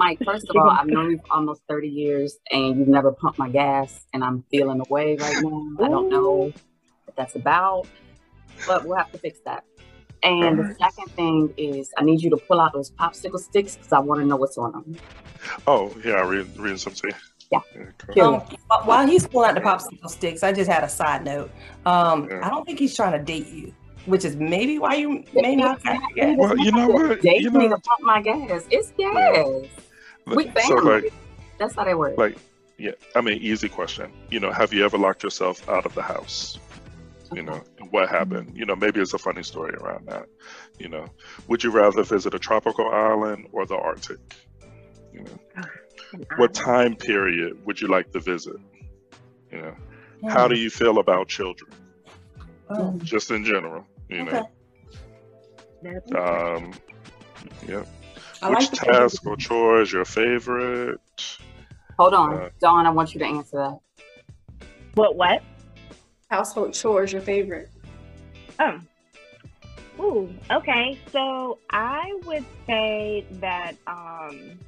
Mike, first of all, I've known you for almost 30 years and you've never pumped my gas and I'm feeling away right now. I don't know what that's about, but we'll have to fix that. And the second thing is I need you to pull out those popsicle sticks because I want to know what's on them. Oh, yeah, read, read some tea. Yeah. Um, while he's pulling out the popsicle sticks, I just had a side note. Um, Yeah. I don't think he's trying to date you, which is maybe why you may not. Yeah. Well, you know what? Date You me know, to pump my gas. It's gas. We so like, That's how they work. like, yeah. I mean, easy question. You know, have you ever locked yourself out of the house? You know, what happened? You know, maybe it's a funny story around that. You know, would you rather visit a tropical island or the Arctic? You know, what time period would you like to visit? You know, how do you feel about children, Oh, just in general? You know, um, yeah. I Which like the task or chore is your favorite? Hold on, Uh, Dawn. I want you to answer that. What? What? Household chores your favorite? Oh. Ooh, okay. So I would say that um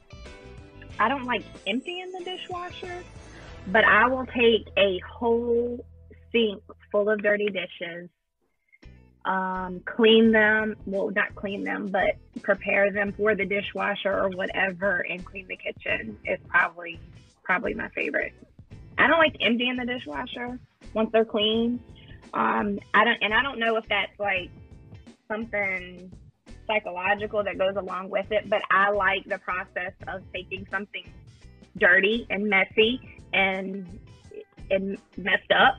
I don't like emptying the dishwasher, but I will take a whole sink full of dirty dishes, um, clean them, well not clean them, but prepare them for the dishwasher or whatever and clean the kitchen is probably probably my favorite. I don't like emptying the dishwasher once they're clean. Um, I don't, and I don't know if that's like something psychological that goes along with it, but I like the process of taking something dirty and messy and and messed up,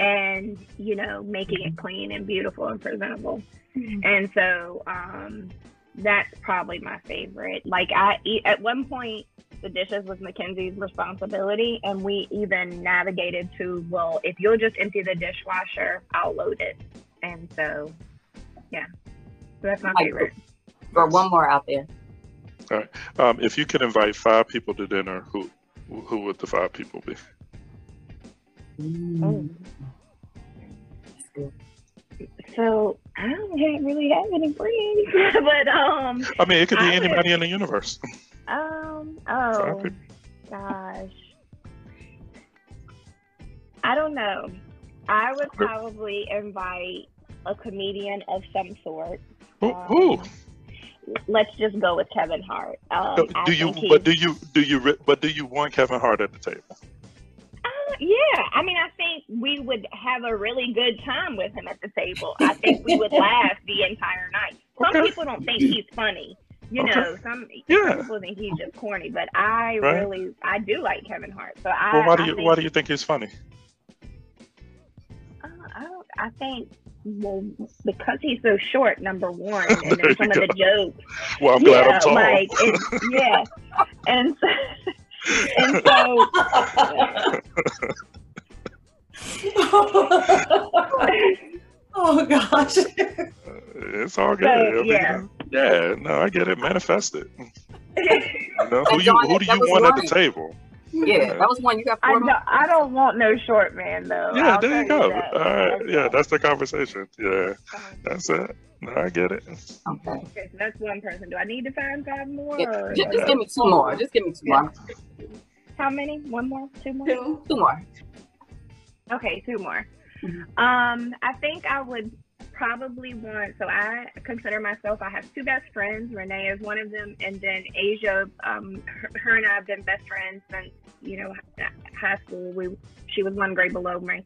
and you know, making it clean and beautiful and presentable. And so, um, that's probably my favorite. Like I, e- at one point, the dishes was Mackenzie's responsibility, and we even navigated to, well, if you'll just empty the dishwasher, I'll load it. And so, yeah, so that's my Like- favorite. Or one more out there. Um, if you could invite five people to dinner, who who would the five people be? Oh. So I don't have, really have any friends, but um, I mean, it could be I would- anybody in the universe. um, oh gosh, I don't know. I would probably invite a comedian of some sort. Who? Um, who? Let's just go with Kevin Hart. Um, do do you? But do you? Do you? But do you want Kevin Hart at the table? Yeah, I mean, I think we would have a really good time with him at the table. I think we would laugh the entire night. Some Okay. people don't think he's funny. You Okay. know, some, Yeah. some people think he's just corny, but I Right. really, I do like Kevin Hart. So I, Well, why do you? Why do you think he's funny? Uh, I, don't, I think, well, because he's so short, number one, and then some you of the jokes. Well, I'm glad I'm tall. like, it, yeah, and so, and so. oh gosh. it's all good. So, I mean, yeah. yeah. No, I get it. Manifest it. You know, who you? Who do you want at the table? Yeah, that was one you got I four don't, I don't want no short man though. Yeah, I'll there you tell go. that. All right. That's- Yeah, that's the conversation. Yeah, that's it. No, I get it. Okay. okay, so that's one person. Do I need to find five more? Yeah, or- just, just give me two more. Just give me two more. How many? One more? Two more? Two. Two more. Okay, two more. Mhm. Um, I think I would probably want. So I consider myself. I have two best friends. Renee is one of them, and then Asia. Um, her, her and I have been best friends since you know high school. We she was one grade below me.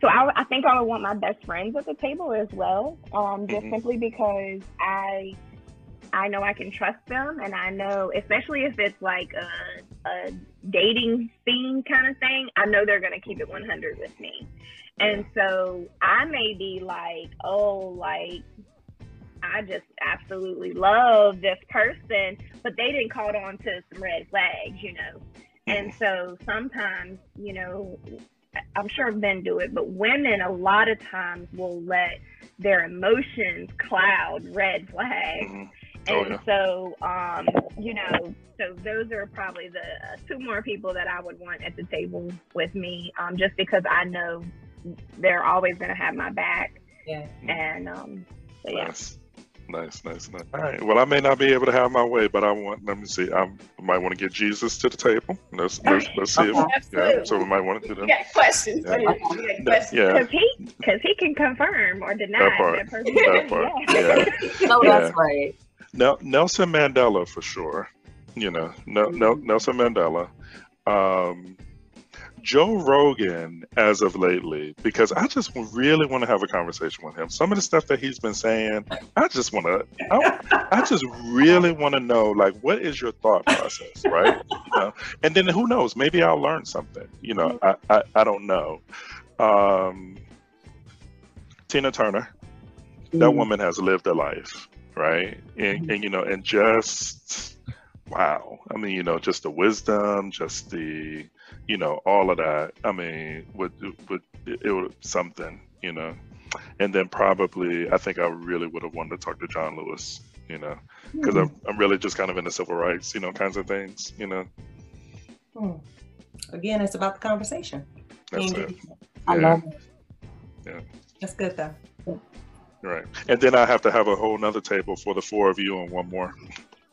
So I, I think I would want my best friends at the table as well. Um, just Mhm. simply because I. I know I can trust them, and I know, especially if it's like a, a dating scene kind of thing, I know they're going to keep it 100 with me. And so I may be like, oh, like, I just absolutely love this person, but they didn't caught on to some red flags, you know. And so sometimes, you know, I'm sure men do it, but women a lot of times will let their emotions cloud red flags. Mhm. Oh, And yeah. so, um, you know, so those are probably the uh, two more people that I would want at the table with me, um, just because I know they're always going to have my back. Yeah. And um, so yeah, Nice. Nice, nice, nice. All right. Well, I may not be able to have my way, but I want. Let me see. I'm, might want to get Jesus to the table. Let's let's, let's see. If, Okay. yeah. So we might want to do that. got questions. Yeah. You got questions. Yeah. Because he, because he can confirm or deny That part. that person. That part. Yeah. Yeah. No, Yeah. that's right. Nel- Nelson Mandela for sure. You know, Nel- Nel- Nelson Mandela. Um, Joe Rogan, as of lately, because I just really want to have a conversation with him. Some of the stuff that he's been saying, I just want to, I, I just really want to know, like, what is your thought process, right? You know? And then who knows? Maybe I'll learn something. You know, I, I, I don't know. Um, Tina Turner, that Mm. woman has lived a life, right? And, and you know, and just wow. I mean, you know, just the wisdom, just the, you know, all of that. I mean, would would it, would something, you know. And then probably, I think I really would have wanted to talk to John Lewis, you know, because I'm I'm really just kind of into civil rights, you know, kinds of things, you know. Hmm. Again, it's about the conversation. That's it. engagement. I Yeah. love it. That's good though. Right. And then I have to have a whole nother table for the four of you and one more.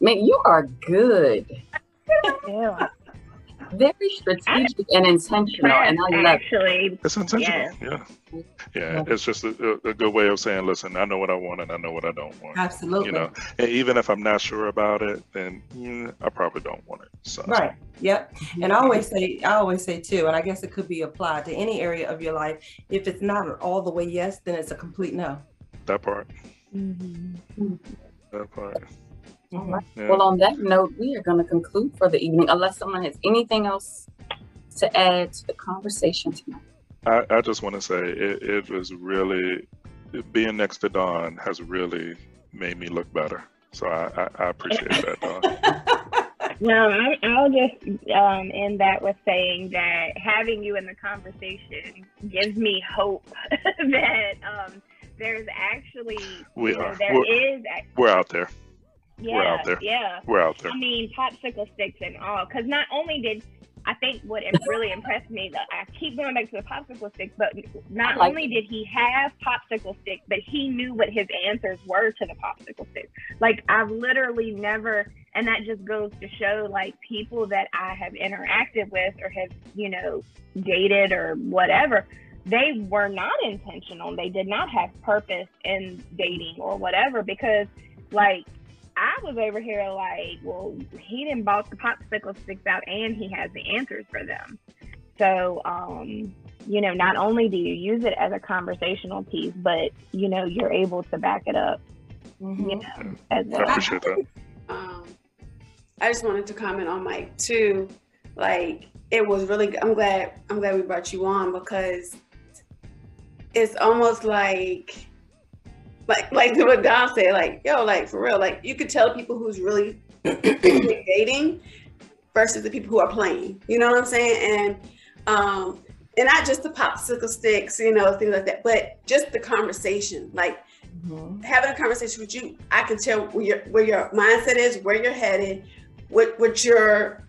Man, you are good. Yeah. Very strategic and intentional, and I love it. Actually, It's intentional. Yeah. Yeah. It's just a, a good way of saying, listen, I know what I want and I know what I don't want. Absolutely. You know, and even if I'm not sure about it, then mm, I probably don't want it. So, Right. Yep. And I always say, I always say too, and I guess it could be applied to any area of your life. If it's not all the way yes, then it's a complete no. that part, mm-hmm. that part. Yeah. Well, on that note, we are going to conclude for the evening, unless someone has anything else to add to the conversation tonight. I, I just want to say it, it was really being next to Dawn has really made me look better. So I, I, I appreciate that, Dawn. No, I, I'll just um, end that with saying that having you in the conversation gives me hope that um, there's actually, We you know, there We're- is, ac- We're out there. Yeah, we're out there. yeah. We're out there. I mean, popsicle sticks and all. Because not only did I think what really impressed me, that I keep going back to the popsicle sticks, but not like only it. did he have popsicle sticks, but he knew what his answers were to the popsicle sticks. Like I've literally never, and that just goes to show, like people that I have interacted with or have, you know, dated or whatever. They were not intentional. They did not have purpose in dating or whatever because, like, I was over here like, well, he didn't bought the popsicle sticks out and he has the answers for them. So, um, you know, not only do you use it as a conversational piece, but you know, you're able to back it up, Mhm. you know, as I appreciate that. Um, I just wanted to comment on Mike too. Like it was really. I'm glad. I'm glad we brought you on because it's almost like, like, like what Dawn said. Like, yo, like for real. Like you could tell people who's really dating versus the people who are playing. You know what I'm saying? And um, and not just the popsicle sticks, you know, things like that, but just the conversation. Like Mhm. having a conversation with you, I can tell where your where your mindset is, where you're headed, what what you're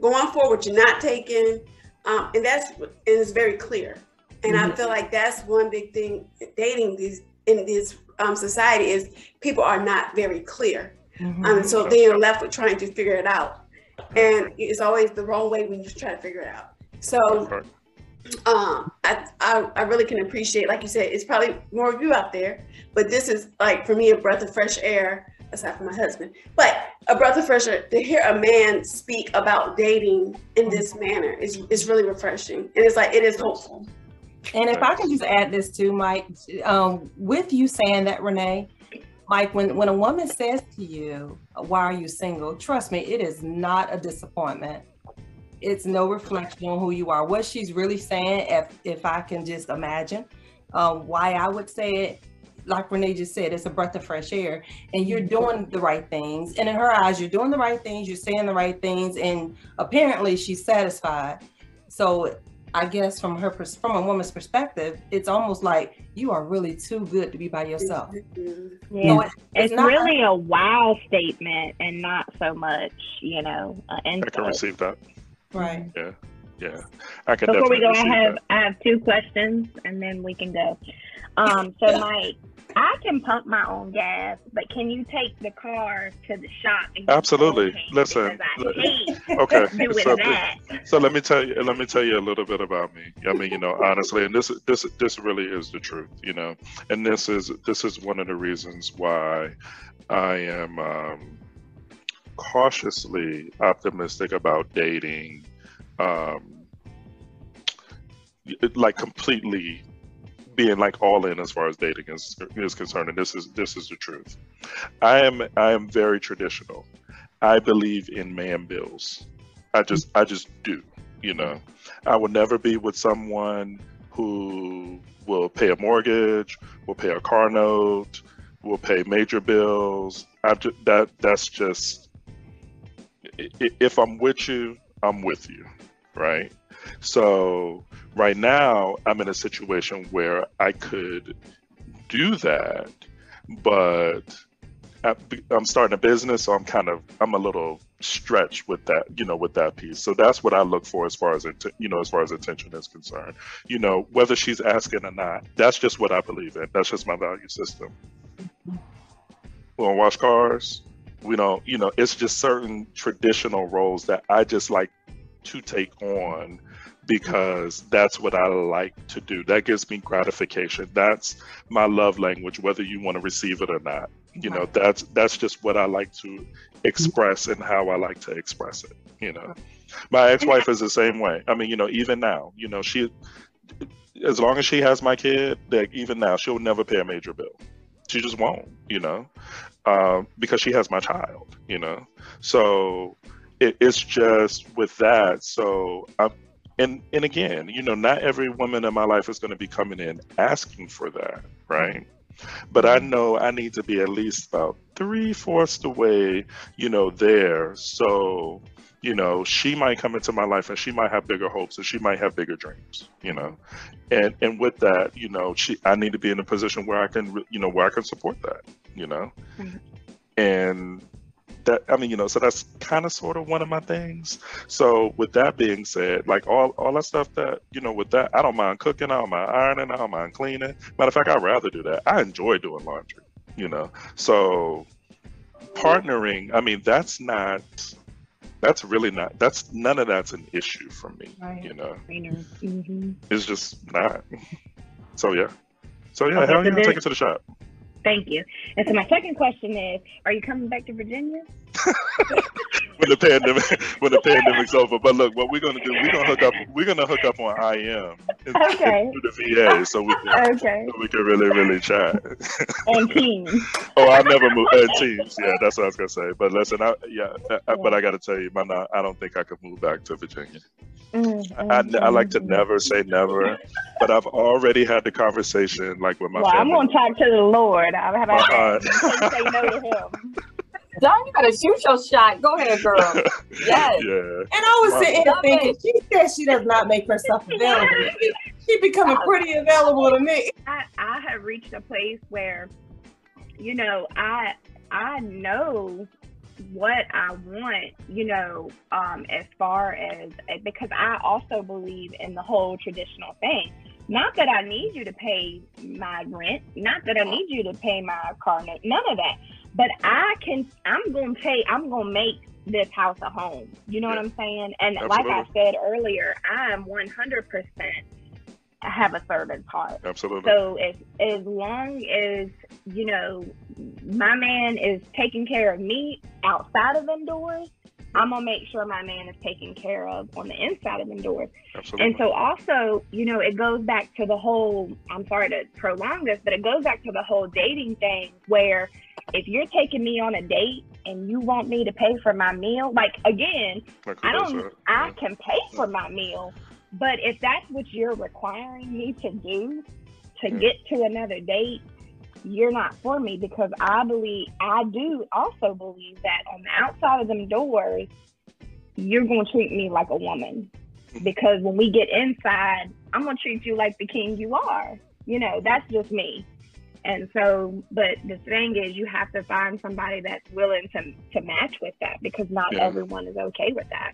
going for, what you're not taking, um, and that's and it's very clear. And I Mhm. feel like that's one big thing dating these in this um, society is people are not very clear, Mhm. um, so then you're left with trying to figure it out, and it's always the wrong way when you try to figure it out. So um I, I i really can appreciate like you said it's probably more of you out there but this is like for me a breath of fresh air aside from my husband but a breath of fresh air to hear a man speak about dating in this manner is is really refreshing. And it's like it is hopeful And if I can just add this too, Mike, um, with you saying that, Renee, Mike, when, when a woman says to you, why are you single? Trust me, it is not a disappointment. It's no reflection on who you are. What she's really saying, if, if I can just imagine um, why I would say it, like Renee just said, it's a breath of fresh air and you're doing the right things. And in her eyes, you're doing the right things, you're saying the right things, and apparently she's satisfied. So I guess from her pers- from a woman's perspective, it's almost like you are really too good to be by yourself. Mhm. Yeah. So it- It's, not- really a wow statement and not so much, you know, uh, I can receive that. right. Yeah. Yeah. I can Before we go, I have that. I have two questions and then we can go. Um, so Mike, I can pump my own gas, but can you take the car to the shop? And Absolutely. Listen, Because I hate Okay, so, so let me tell you let me tell you a little bit about me. I mean, you know, honestly, and this this this really is the truth, you know, and this is this is one of the reasons why I am um, cautiously optimistic about dating, um, like completely being like all in as far as dating is is concerned. And this is this is the truth. I am I am very traditional. I believe in man bills. I just I just do. You know, I will never be with someone who will pay a mortgage, will pay a car note, will pay major bills. I just, that that's just if I'm with you, I'm with you, right? So right now I'm in a situation where I could do that, but I'm starting a business, so I'm kind of I'm a little stretched with that, you know, with that piece. So that's what I look for as far as you know, as far as attention is concerned. You know, whether she's asking or not, that's just what I believe in. That's just my value system. We don't wash cars. We don't, you know, it's just certain traditional roles that I just like to take on because that's what I like to do. That gives me gratification. That's my love language, whether you want to receive it or not. You know, that's that's just what I like to express and how I like to express it. You know, my ex-wife is the same way. I mean, you know, even now, you know, she, as long as she has my kid, like even now, she'll never pay a major bill. She just won't. You know, um, because she has my child. You know, so it, it's just with that. So I'm and and again, you know, not every woman in my life is going to be coming in asking for that, right? But I know I need to be at least about three fourths the way, you know, there. So, you know, she might come into my life and she might have bigger hopes and she might have bigger dreams, you know, and and with that, you know, she I need to be in a position where I can, you know, where I can support that, you know, Mhm. and that I mean, you know, so that's kind of sort of one of my things. So with that being said, like all all that stuff that you know, with that, I don't mind cooking, I don't mind ironing, I don't mind cleaning. Matter of fact, I'd rather do that. I enjoy doing laundry, you know. So partnering, I mean, that's not. That's really not. That's none of that's an issue for me. Right. You know, hmm it's just not. So yeah. So yeah, Okay, hell so yeah, then- take it to the shop. Thank you. And so my second question is, are you coming back to Virginia? when the pandemic when the pandemic's over. But look, what we're gonna do, we're gonna hook up we're gonna hook up on IM and, Okay. and through the VA so we can Okay. so we can really, really chat. And Teams. oh, I never move uh, teams. Yeah, that's what I was gonna say. But listen, I, yeah, I, I- but I gotta tell you, man, I, I don't think I could move back to Virginia. I, I like to never say never, but I've already had the conversation like with my Well, I'm going to talk to the Lord. I have Uh-huh. to say no to him. Dawn, you gotta shoot your shot. Go ahead, girl. Yes. Yeah, And I was sitting here thinking, she says she does not make herself available. She becoming pretty available to me. I, I have reached a place where, you know, I I know what I want, you know, um, as far as because I also believe in the whole traditional thing. Not that I need you to pay my rent, not that I need you to pay my car note, none of that. But I can, I'm gonna pay, I'm gonna make this house a home. You know what I'm saying? And like I said earlier, I am 100% have a servant's heart. absolutely. So as as long as you know my man is taking care of me outside of them doors, I'm gonna make sure my man is taken care of on the inside of them doors. absolutely. And so also, you know, it goes back to the whole I'm sorry to prolong this, but it goes back to the whole dating thing where if you're taking me on a date and you want me to pay for my meal, like again, Like I don't. I can pay for my meal, but if that's what you're requiring me to do to Yeah. get to another date, you're not for me because I believe I do also believe that on the outside of them doors, you're gonna treat me like a woman. Because when we get inside, I'm gonna treat you like the king you are. You know, that's just me. And so, but the thing is, you have to find somebody that's willing to to match with that because not Yeah. everyone is okay with that.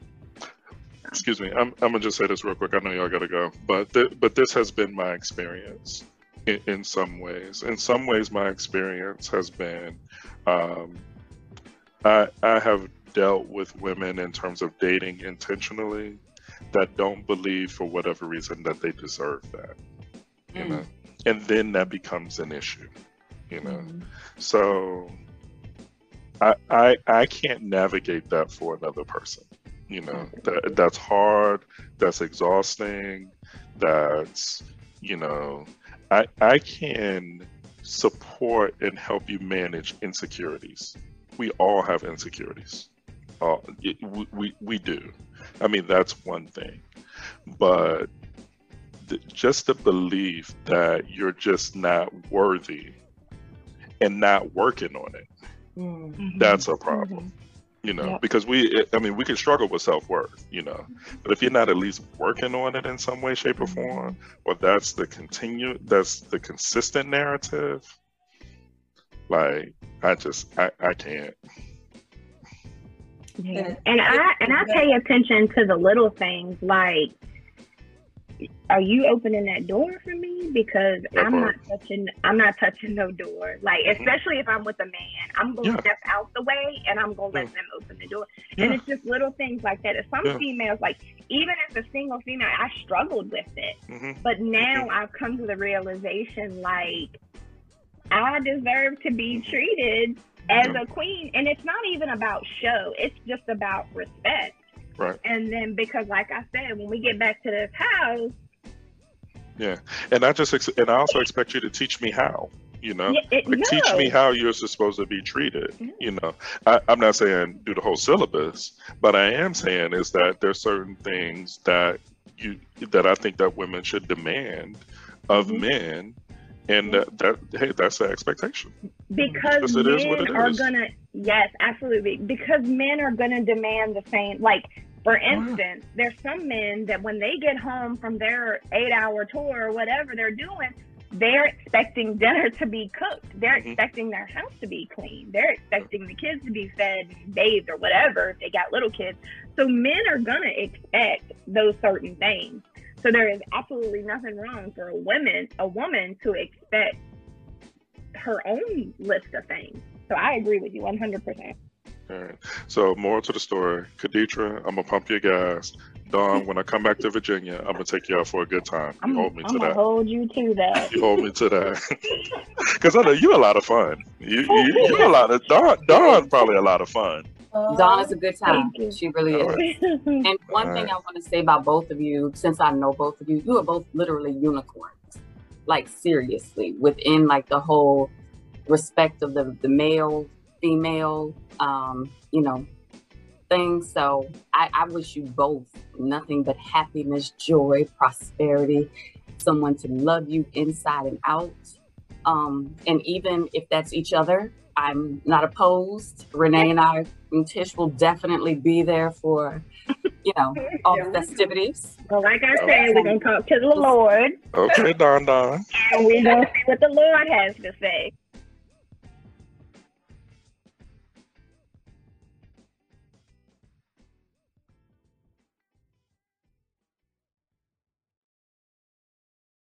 excuse me I'm, I'm gonna just say this real quick i know y'all gotta go but th- but this has been my experience in, in some ways. In some ways, my experience has been um, I, I have dealt with women in terms of dating intentionally that don't believe for whatever reason that they deserve that you know? And then that becomes an issue you know? Mhm. so I, I i can't navigate that for another person you know? That that's hard that's exhausting that's you know i i can support and help you manage insecurities. We all have insecurities. Uh, it, we, we, we do. I mean that's one thing. But th- just the belief that you're just not worthy and not working on it Mm. Mhm. that's a problem you know Yep. because we i mean we can struggle with self-worth you know but if you're not at least working on it in some way shape or mm-hmm. form or that's the continue that's the consistent narrative like i just i, I can't Yeah. And- And I and I pay attention to the little things like are you opening that door for me? Because I'm not touching I'm not touching no door. Like Mhm. especially if I'm with a man. I'm gonna Yeah. step out the way and I'm gonna let them open the door. And it's just little things like that. If some Yeah. females like even as a single female, I struggled with it. hmm But now I've come to the realization like I deserve to be treated as Yeah. a queen. And it's not even about show, it's just about respect. Right. And then because like I said, when we get back to this house, Yeah, and i just ex- and i also expect you to teach me how you know yeah, it, like no. teach me how you're supposed to be treated Yeah. you know I, i'm not saying do the whole syllabus but i am saying is that there's certain things that you that i think that women should demand of Mhm. men and that, that hey that's the expectation because Because it is what men it are is. gonna yes absolutely because men are gonna demand the same like for instance there's some men that when they get home from their eight hour tour or whatever they're doing they're expecting dinner to be cooked they're Mhm. expecting their house to be clean they're expecting the kids to be fed and bathed or whatever if they got little kids so men are gonna expect those certain things so there is absolutely nothing wrong for a woman a woman to expect her own list of things. So I agree with you 100%. All right. So, moral to the story, Kaditra, I'm gonna pump your gas. Dawn, when I come back to Virginia, I'm gonna take you out for a good time. You I'm, hold me I'm to gonna that. hold you to that. You hold me to that. Because I know you're a lot of fun. You you, you a lot of Dawn. Dawn probably a lot of fun. Uh, Dawn is a good time. She really is. right. And one thing I want to say about both of you, since I know both of you, you are both literally unicorns. Like seriously, within like the whole respect of the the male, female, um, you know, thing. So I, I wish you both nothing but happiness, joy, prosperity, someone to love you inside and out. Um, and even if that's each other, I'm not opposed. Renee and I and Tish will definitely be there for, you know, all the festivities. well, like I said, we're gonna talk to the Lord Okay, Dawn Dawn. and we're gonna see what the Lord has to say.